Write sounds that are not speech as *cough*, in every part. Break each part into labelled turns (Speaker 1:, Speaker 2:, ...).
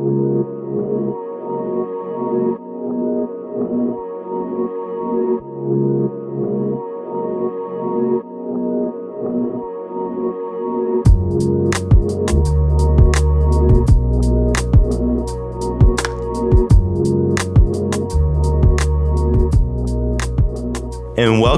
Speaker 1: And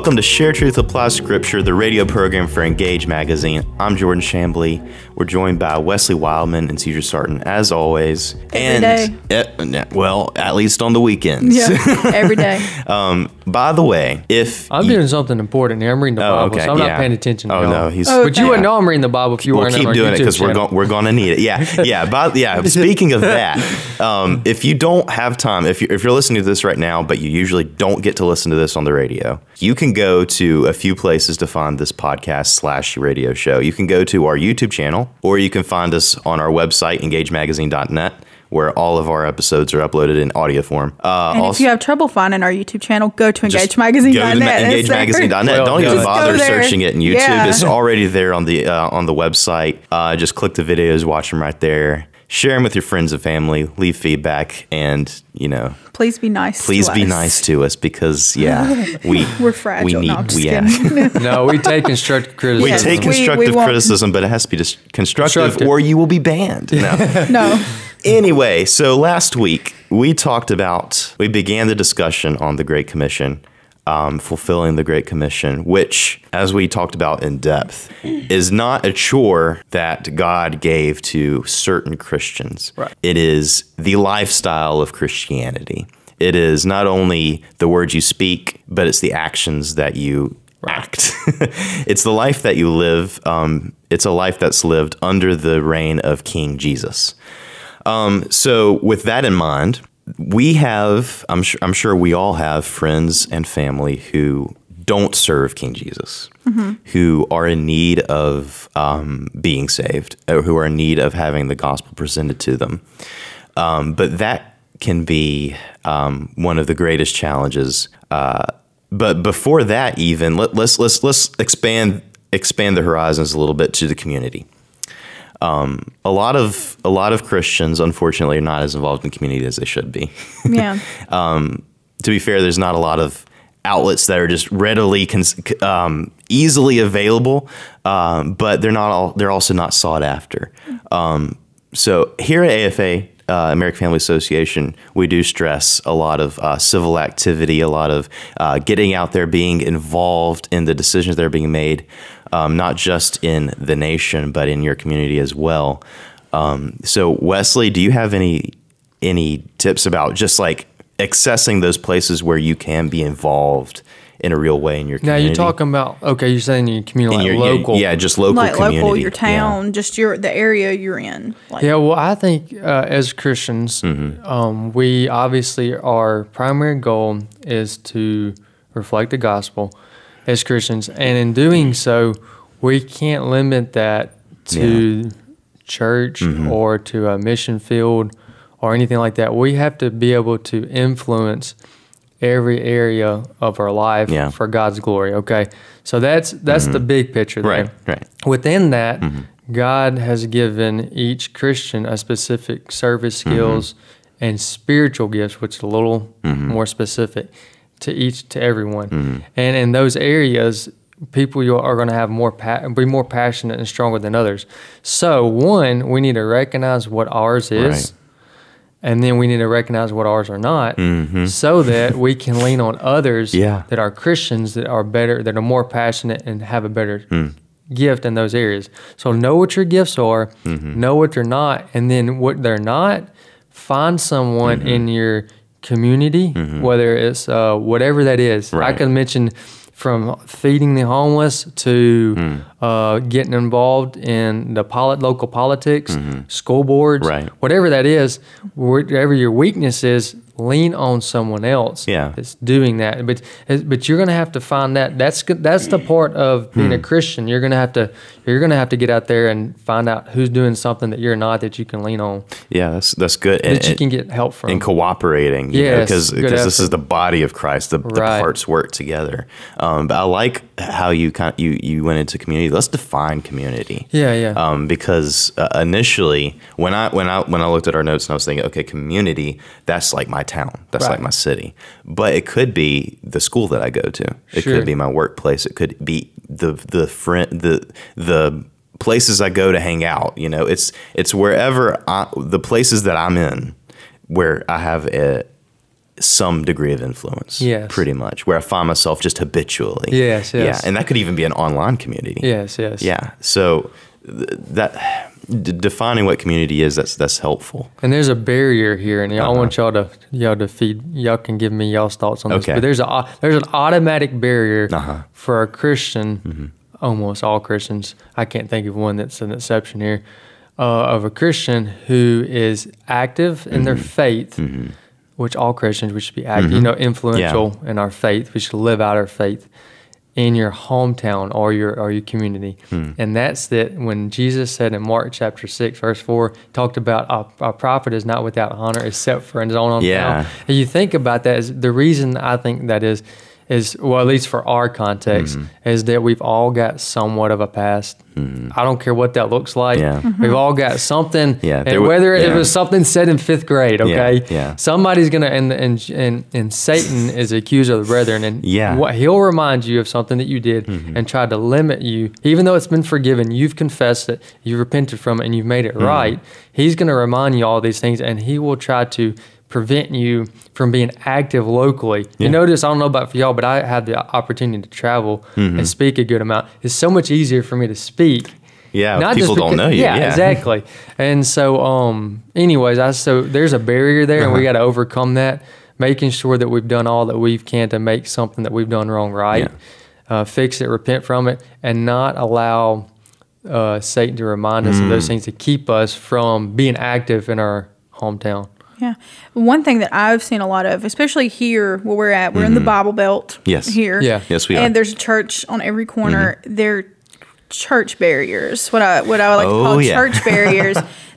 Speaker 1: welcome to Share Truth Apply Scripture, the radio program for Engage Magazine. I'm Jordan Shambly. We're joined by Wesley Wildman and Cedar Sarton, as always.
Speaker 2: Every
Speaker 1: and eh, well, at least on the weekends.
Speaker 2: Yeah, every day. *laughs*
Speaker 1: um, by the way, if
Speaker 3: I'm
Speaker 1: you-
Speaker 3: doing something important here. I'm reading the
Speaker 1: Oh,
Speaker 3: Bible,
Speaker 1: okay,
Speaker 3: so I'm
Speaker 1: yeah.
Speaker 3: not paying attention.
Speaker 1: Oh
Speaker 3: y'all.
Speaker 1: no, he's.
Speaker 2: Oh,
Speaker 3: But you
Speaker 2: okay.
Speaker 3: wouldn't know I'm reading the Bible if you
Speaker 1: We'll
Speaker 3: weren't
Speaker 1: keep
Speaker 3: on our
Speaker 1: doing it because we're going we're going to need it. Yeah, yeah. But yeah, *laughs* speaking of that, um, if you don't have time, if you if you're listening to this right now, but you usually don't get to listen to this on the radio, you can go to a few places to find this podcast slash radio show. You can go to our YouTube channel, or you can find us on our website engagemagazine.net. Where all of our episodes are uploaded in audio form. Uh,
Speaker 2: And if you have trouble finding our YouTube channel, go to
Speaker 1: just
Speaker 2: engagemagazine.net.
Speaker 1: Go to the
Speaker 2: It's there.
Speaker 1: engagemagazine.net.
Speaker 3: Well,
Speaker 1: Don't even bother searching it in YouTube.
Speaker 2: Yeah.
Speaker 1: It's already there on the uh, on the website. Uh, just click the videos, watch them right there. Share them with your friends and family. Leave feedback, and you know,
Speaker 2: Please be nice.
Speaker 1: please
Speaker 2: to
Speaker 1: be
Speaker 2: us.
Speaker 1: nice to us because yeah, *laughs* we
Speaker 2: We're fragile.
Speaker 1: We
Speaker 2: No,
Speaker 1: need
Speaker 2: I'm
Speaker 1: we, yeah. *laughs*
Speaker 3: no, we take constructive criticism.
Speaker 1: we
Speaker 2: Yes,
Speaker 1: take
Speaker 2: we- we
Speaker 1: constructive
Speaker 2: won't-
Speaker 1: criticism, but it has to be just constructive,
Speaker 3: Constructive.
Speaker 1: or you will be banned. No.
Speaker 2: no. *laughs*
Speaker 1: Anyway, so last week we talked about, we began the discussion on the Great Commission, um, fulfilling the Great Commission, which, as we talked about in depth, is not a chore that God gave to certain Christians.
Speaker 3: Right.
Speaker 1: It is the lifestyle of Christianity. It is not only the words you speak, but it's the actions that you act. *laughs* it's the life that you live. Um, it's a life that's lived under the reign of King Jesus. Um, so, with that in mind, we have, I'm sure, I'm sure we all have friends and family who don't serve King Jesus, who are in need of um, being saved, or who are in need of having the gospel presented to them. Um, but that can be um, one of the greatest challenges. Uh, but before that, even let, let's let's let's expand expand the horizons a little bit to the community Um, a lot of a lot of Christians, unfortunately, are not as involved in the community as they should be. *laughs*
Speaker 2: Yeah.
Speaker 1: to be fair, there's not a lot of outlets that are just readily, cons- um, easily available, um, but they're not all. They're also not sought after. Um, so here at AFA, uh, American Family Association, we do stress a lot of uh, civil activity, a lot of uh, getting out there, being involved in the decisions that are being made, um, not just in the nation, but in your community as well. Um, so, Wesley, do you have any any tips about just like accessing those places where you can be involved in a real way in your community.
Speaker 3: Now you're talking about okay. You're saying your community,
Speaker 1: in
Speaker 3: like
Speaker 1: your,
Speaker 3: local.
Speaker 1: yeah, just local
Speaker 2: like
Speaker 1: community,
Speaker 2: local, your
Speaker 1: Yeah.
Speaker 2: town, just your the area you're in. Like,
Speaker 3: Yeah, well, I think uh, as Christians,
Speaker 1: Mm-hmm.
Speaker 3: um, we obviously our primary goal is to reflect the gospel as Christians, and in doing so, we can't limit that to church
Speaker 1: Mm-hmm.
Speaker 3: or to a mission field or anything like that. We have to be able to influence every area of our life
Speaker 1: Yeah.
Speaker 3: for God's glory. Okay, so that's that's the mm-hmm. big picture. There.
Speaker 1: Mm-hmm. Right, right.
Speaker 3: Within that, mm-hmm. God has given each Christian a specific service mm-hmm. skills and spiritual gifts, which is a little more specific to each to everyone. And in those areas, people you are going to have more pa- be more passionate and stronger than others. So one, we need to recognize what ours is.
Speaker 1: Right.
Speaker 3: And then we need to recognize what ours are not, so that we can lean on others
Speaker 1: Mm-hmm. *laughs* Yeah.
Speaker 3: that are Christians that are better, that are more passionate and have a better
Speaker 1: Hmm.
Speaker 3: gift in those areas. So know what your gifts are,
Speaker 1: Mm-hmm.
Speaker 3: know what they're not, and then what they're not, find someone
Speaker 1: Mm-hmm.
Speaker 3: in your community, whether it's uh, whatever that is. I
Speaker 1: Right.
Speaker 3: can mention from feeding the homeless to
Speaker 1: Hmm.
Speaker 3: Uh, getting involved in the polit- local politics, school boards,
Speaker 1: Mm-hmm. Right.
Speaker 3: whatever that is, whatever your weakness is, lean on someone else
Speaker 1: Yeah.
Speaker 3: that's doing that. But but you're gonna have to find that. That's that's the part of being a
Speaker 1: Hmm.
Speaker 3: Christian. You're gonna have to you're gonna have to get out there and find out who's doing something that you're not that you can lean on
Speaker 1: Yeah, that's that's good. And,
Speaker 3: that you can get help from.
Speaker 1: and cooperating,
Speaker 3: Yeah,
Speaker 1: because because this is the body of Christ. The, the parts work together. Um, but I like how you kind you you went into community Let's define community.
Speaker 3: Yeah, yeah.
Speaker 1: Um, because uh, initially, when I when I when I looked at our notes and I was thinking, okay, community, that's like my town, that's like my city. But it could be the school that I go to. It
Speaker 3: Sure.
Speaker 1: could be my workplace. It could be the the friend the the places I go to hang out. You know, it's it's wherever I, the places that I'm in where I have a some degree of influence.
Speaker 3: Yes.
Speaker 1: pretty much where I find myself just habitually.
Speaker 3: Yes, yes.
Speaker 1: Yeah, and that could even be an online community.
Speaker 3: yes, yes.
Speaker 1: Yeah. So th- that d- defining what community is that's that's helpful.
Speaker 3: And there's a barrier here, and y'all, I
Speaker 1: Uh-huh.
Speaker 3: want y'all to y'all to feed. Y'all can give me y'all's thoughts on this.
Speaker 1: Okay.
Speaker 3: But there's a there's an automatic barrier
Speaker 1: Uh-huh. Mm-hmm.
Speaker 3: for a Christian, almost all Christians. I can't think of one that's an exception here. Uh, of a Christian who is active in
Speaker 1: Mm-hmm.
Speaker 3: their faith, which all Christians we should be active, you know, influential in our faith. We should live out our faith in your hometown or your or your community.
Speaker 1: Hmm.
Speaker 3: And that's that when Jesus said in Mark chapter six, verse four, talked about a, a prophet is not without honor except for in his own hometown.
Speaker 1: Yeah.
Speaker 3: And you think about that is the reason I think that is is well, at least for our context,
Speaker 1: Mm-hmm.
Speaker 3: is that we've all got somewhat of a past. I don't care what that looks like.
Speaker 1: Yeah.
Speaker 3: We've all got something.
Speaker 1: Yeah,
Speaker 3: and
Speaker 1: there w-
Speaker 3: whether it was something said in fifth grade, okay?
Speaker 1: yeah.
Speaker 3: Somebody's gonna and and and, and Satan is the accuser of the brethren, and
Speaker 1: Yeah. Mm-hmm.
Speaker 3: what he'll remind you of something that you did and tried to limit you, even though it's been forgiven, you've confessed it, you've repented from it, and you've made it
Speaker 1: Mm-hmm.
Speaker 3: right. He's gonna remind you all these things, and he will try to prevent you from being active locally. You notice, I don't know about for y'all, but I had the opportunity to travel
Speaker 1: Mm-hmm.
Speaker 3: and speak a good amount. It's so much easier for me to speak
Speaker 1: Yeah,
Speaker 3: not
Speaker 1: people
Speaker 3: just
Speaker 1: don't know you.
Speaker 3: Yeah,
Speaker 1: Yeah,
Speaker 3: exactly. And so, um, anyways, I so there's a barrier there, and we
Speaker 1: Uh-huh.
Speaker 3: got to overcome that. Making sure that we've done all that we can to make something that we've done wrong right, uh, fix it, repent from it, and not allow uh, Satan to remind us of
Speaker 1: Mm.
Speaker 3: those things to keep us from being active in our hometown.
Speaker 2: Yeah. One thing that I've seen a lot of, especially here where we're at, we're in the Bible Belt.
Speaker 1: Mm-hmm. Yes.
Speaker 2: Here.
Speaker 3: Yeah.
Speaker 1: Yes, we
Speaker 2: and
Speaker 1: are. Mm-hmm.
Speaker 2: there's a church on every corner. They're church barriers. What I what I like to
Speaker 1: Oh,
Speaker 2: call
Speaker 1: yeah.
Speaker 2: church *laughs* barriers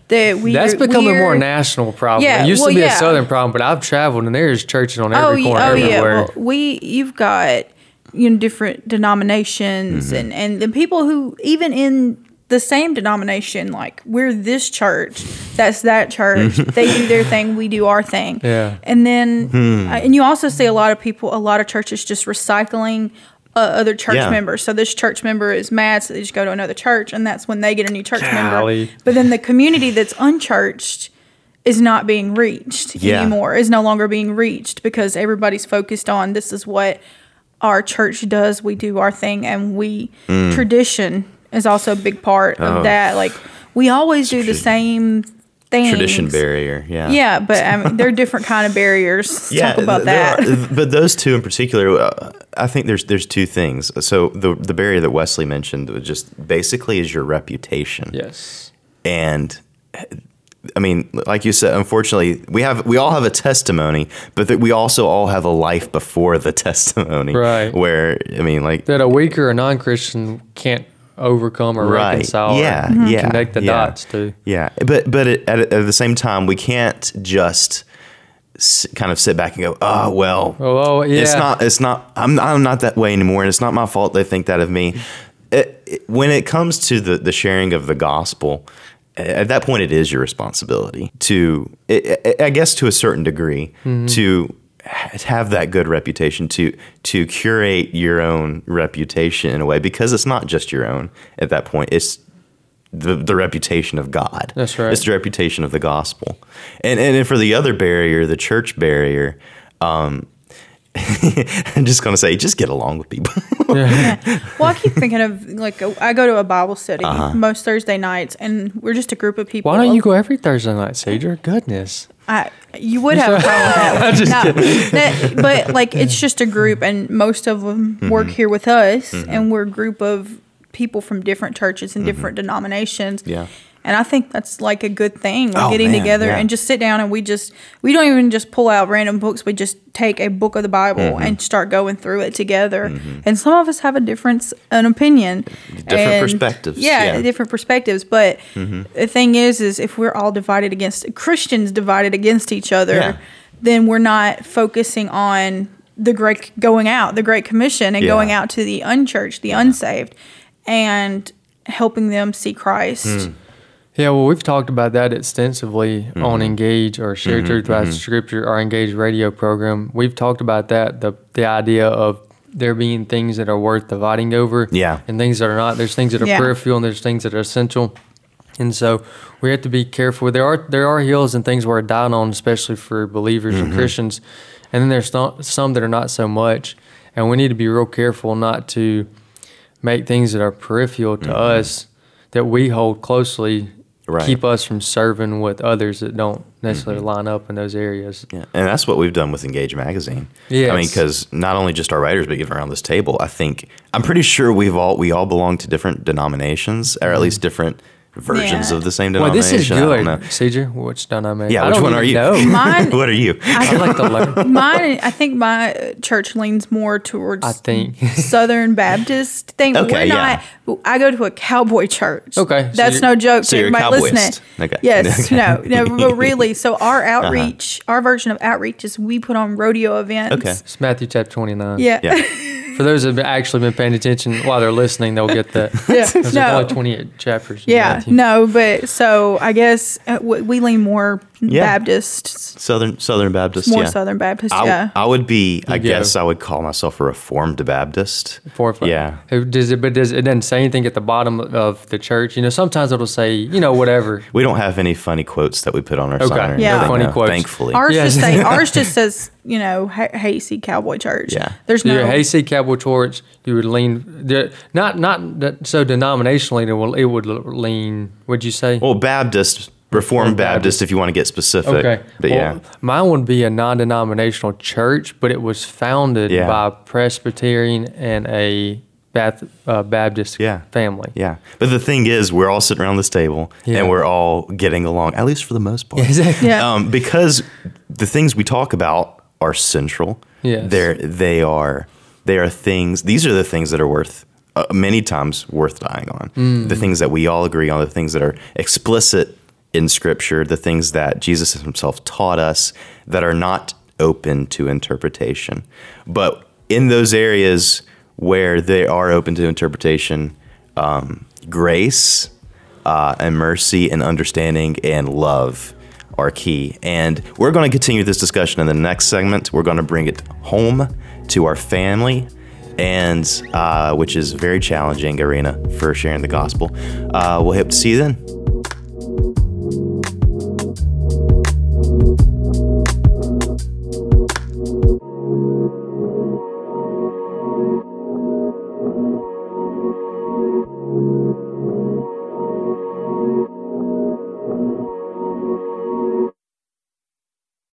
Speaker 2: that we
Speaker 3: That's become a more national problem.
Speaker 2: Yeah,
Speaker 3: it used
Speaker 2: well,
Speaker 3: to be
Speaker 2: yeah.
Speaker 3: a southern problem, but I've traveled and there's churches on
Speaker 2: Oh,
Speaker 3: every
Speaker 2: yeah,
Speaker 3: corner
Speaker 2: oh yeah.
Speaker 3: everywhere.
Speaker 2: Well, we you've got you know different denominations
Speaker 1: Mm-hmm.
Speaker 2: and and the people who even in the same denomination like we're this church that's that church *laughs* they do their thing we do our thing
Speaker 3: Yeah.
Speaker 2: and then
Speaker 1: Hmm.
Speaker 2: uh, and you also see a lot of people a lot of churches just recycling uh, other church
Speaker 1: Yeah.
Speaker 2: members so this church member is mad so they just go to another church and that's when they get a new church member but then the community that's unchurched is not being reached
Speaker 1: Yeah.
Speaker 2: anymore is no longer being reached because everybody's focused on this is what our church does we do our thing and we tradition is also a big part of.
Speaker 1: Oh.
Speaker 2: that like we always do the same things
Speaker 1: Tradition barrier. Yeah.
Speaker 2: yeah but I mean, they're different kind of barriers Let's *laughs* talk about
Speaker 1: there
Speaker 2: that
Speaker 1: are- but those two in particular, uh, I think there's there's two things. So the the barrier that Wesley mentioned was just basically is your reputation.
Speaker 3: yes.
Speaker 1: And I mean, like you said, unfortunately, we have we all have a testimony, but that we also all have a life before the *laughs* testimony.
Speaker 3: Right.
Speaker 1: Where I mean, like
Speaker 3: that a weaker or non-Christian can't overcome or
Speaker 1: Right.
Speaker 3: reconcile.
Speaker 1: Yeah,
Speaker 3: or
Speaker 2: Mm-hmm.
Speaker 1: yeah,
Speaker 3: connect the
Speaker 1: yeah.
Speaker 3: dots to.
Speaker 1: Yeah, but but at, at, at the same time, we can't just s- kind of sit back and go, "Oh well,
Speaker 3: Oh, oh, yeah.
Speaker 1: it's not it's not I'm I'm not that way anymore, and it's not my fault they think that of me." It, it- when it comes to the the sharing of the gospel, at that point, it is your responsibility to, I I- I guess, to a certain degree, to ha- have that good reputation to to curate your own reputation in a way because it's not just your own at that point it's the, the reputation of God.
Speaker 3: That's right.
Speaker 1: It's the reputation of the gospel. And and for the other barrier, the church barrier, um, *laughs* I'm just gonna say, just get along with people. *laughs* *laughs*
Speaker 2: well i keep thinking of like i go to a bible study
Speaker 1: Uh-huh.
Speaker 2: most thursday nights and we're just a group of people
Speaker 3: Why don't you go every Thursday night, Cedar? Goodness.
Speaker 2: I, you would have a problem with that. No, that- but like it's just a group, and most of them
Speaker 1: Mm-hmm.
Speaker 2: work here with us, and we're a group of people from different churches and different denominations.
Speaker 1: Mm-hmm. Yeah.
Speaker 2: And I think that's like a good thing. Like
Speaker 1: Oh,
Speaker 2: getting
Speaker 1: man,
Speaker 2: together
Speaker 1: yeah.
Speaker 2: and just sit down and we just we don't even just pull out random books. We just take a book of the Bible
Speaker 1: Mm-hmm.
Speaker 2: and start going through it together. And some of us have a difference, an opinion,
Speaker 1: Different
Speaker 2: and-
Speaker 1: perspectives,
Speaker 2: Yeah,
Speaker 1: yeah. Mm-hmm.
Speaker 2: different perspectives. But the thing is, is if we're all divided against Christians divided against each other,
Speaker 1: Yeah.
Speaker 2: then we're not focusing on the great going out, the Great Commission, and
Speaker 1: Yeah.
Speaker 2: going out to the unchurched, the unsaved. and helping them see Christ.
Speaker 3: Yeah, well, we've talked about that extensively on mm-hmm. Engage or Share mm-hmm, Truth by mm-hmm. Scripture, our Engage radio program. We've talked about that the the idea of there being things that are worth dividing over,
Speaker 1: Yeah.
Speaker 3: and things that are not. There's things that are
Speaker 2: Yeah.
Speaker 3: peripheral, and there's things that are essential. And so we have to be careful. There are there are hills and things we're dying on, especially for believers and Christians, and then there's some some that are not so much. And we need to be real careful not to make things that are peripheral to us that we hold closely
Speaker 1: Right.
Speaker 3: keep us from serving with others that don't necessarily mm-hmm. line up in those areas.
Speaker 1: Yeah, and that's what we've done with Engage Magazine. Yeah, I mean, because not only just our writers, but even around this table, I think I'm pretty sure we've all we all belong to different denominations, or at mm-hmm. least different versions
Speaker 2: Yeah.
Speaker 1: of the same
Speaker 3: Well,
Speaker 1: denomination.
Speaker 3: this is good,
Speaker 1: know.
Speaker 3: Caesar. Which denomination?
Speaker 1: Yeah, which one are you?
Speaker 3: know. *laughs*
Speaker 2: Mine,
Speaker 1: what are you?
Speaker 3: I'd like to *laughs* learn.
Speaker 2: mine, I think my church leans more towards
Speaker 3: I think. *laughs*
Speaker 2: Southern Baptist thing.
Speaker 1: Okay,
Speaker 2: We're
Speaker 1: yeah.
Speaker 2: not. I go to a cowboy church.
Speaker 3: Okay, so
Speaker 2: that's
Speaker 3: you're-
Speaker 2: no joke.
Speaker 1: so
Speaker 2: to
Speaker 1: you're
Speaker 2: everybody
Speaker 1: cowboyist.
Speaker 2: listening.
Speaker 1: Okay.
Speaker 2: Yes.
Speaker 1: Okay. Uh-huh.
Speaker 2: No. No. But really, so our outreach, our version of outreach is we put on rodeo events.
Speaker 1: Okay.
Speaker 3: It's Matthew chapter 29.
Speaker 2: Yeah.
Speaker 1: Yeah.
Speaker 3: For those that have actually been paying attention while they're listening, they'll get that. *laughs*
Speaker 2: Yeah.
Speaker 3: There's
Speaker 2: No.
Speaker 3: only 28 chapters.
Speaker 2: Yeah, no, but so I guess uh, we we lean more
Speaker 1: Yeah.
Speaker 2: Baptist,
Speaker 1: Southern Southern Baptist.
Speaker 2: more
Speaker 1: yeah.
Speaker 2: Southern Baptist.
Speaker 1: I,
Speaker 2: yeah,
Speaker 1: I would be. I
Speaker 3: You go.
Speaker 1: guess I would call myself a Reformed Baptist.
Speaker 3: Reformed. or.
Speaker 1: Yeah.
Speaker 3: It Does it, but does it doesn't say anything at the bottom of the church? You know, sometimes it'll say, you know, whatever. *laughs*
Speaker 1: We don't have any funny quotes that we put on our
Speaker 3: Okay.
Speaker 1: sign. Or
Speaker 2: Yeah.
Speaker 1: anything,
Speaker 3: Funny
Speaker 1: no,
Speaker 3: quotes.
Speaker 1: Thankfully.
Speaker 2: ours
Speaker 3: Yes.
Speaker 2: just say *laughs* ours just says you know Ha- Hasty Cowboy Church.
Speaker 1: Yeah.
Speaker 2: there's no
Speaker 3: your Hayseed Cowboy Church, you would lean, not not so denominationally, it, will, it would lean, would you say?
Speaker 1: well, Baptist, Reformed Baptist,
Speaker 3: Baptist.
Speaker 1: if you want to get specific.
Speaker 3: Okay.
Speaker 1: But
Speaker 3: Well,
Speaker 1: yeah.
Speaker 3: Mine would be a non denominational church, but it was founded
Speaker 1: Yeah.
Speaker 3: by a Presbyterian and a Bath, uh, Baptist
Speaker 1: Yeah.
Speaker 3: family.
Speaker 1: Yeah. But the thing is, we're all sitting around this table
Speaker 3: Yeah.
Speaker 1: and we're all getting along, at least for the most part. *laughs*
Speaker 3: Exactly.
Speaker 2: Yeah.
Speaker 1: Um, because the things we talk about are central.
Speaker 3: Yes.
Speaker 1: They're, they are they are things these are the things that are worth uh, many times worth dying on.
Speaker 3: Mm.
Speaker 1: The things that we all agree on, the things that are explicit in scripture, the things that Jesus himself taught us that are not open to interpretation. But in those areas where they are open to interpretation, um, grace uh, and mercy and understanding and love are key. And we're going to continue this discussion in the next segment. We're going to bring it home to our family, and uh, which is very challenging arena for sharing the gospel. Uh, we'll hope to see you then.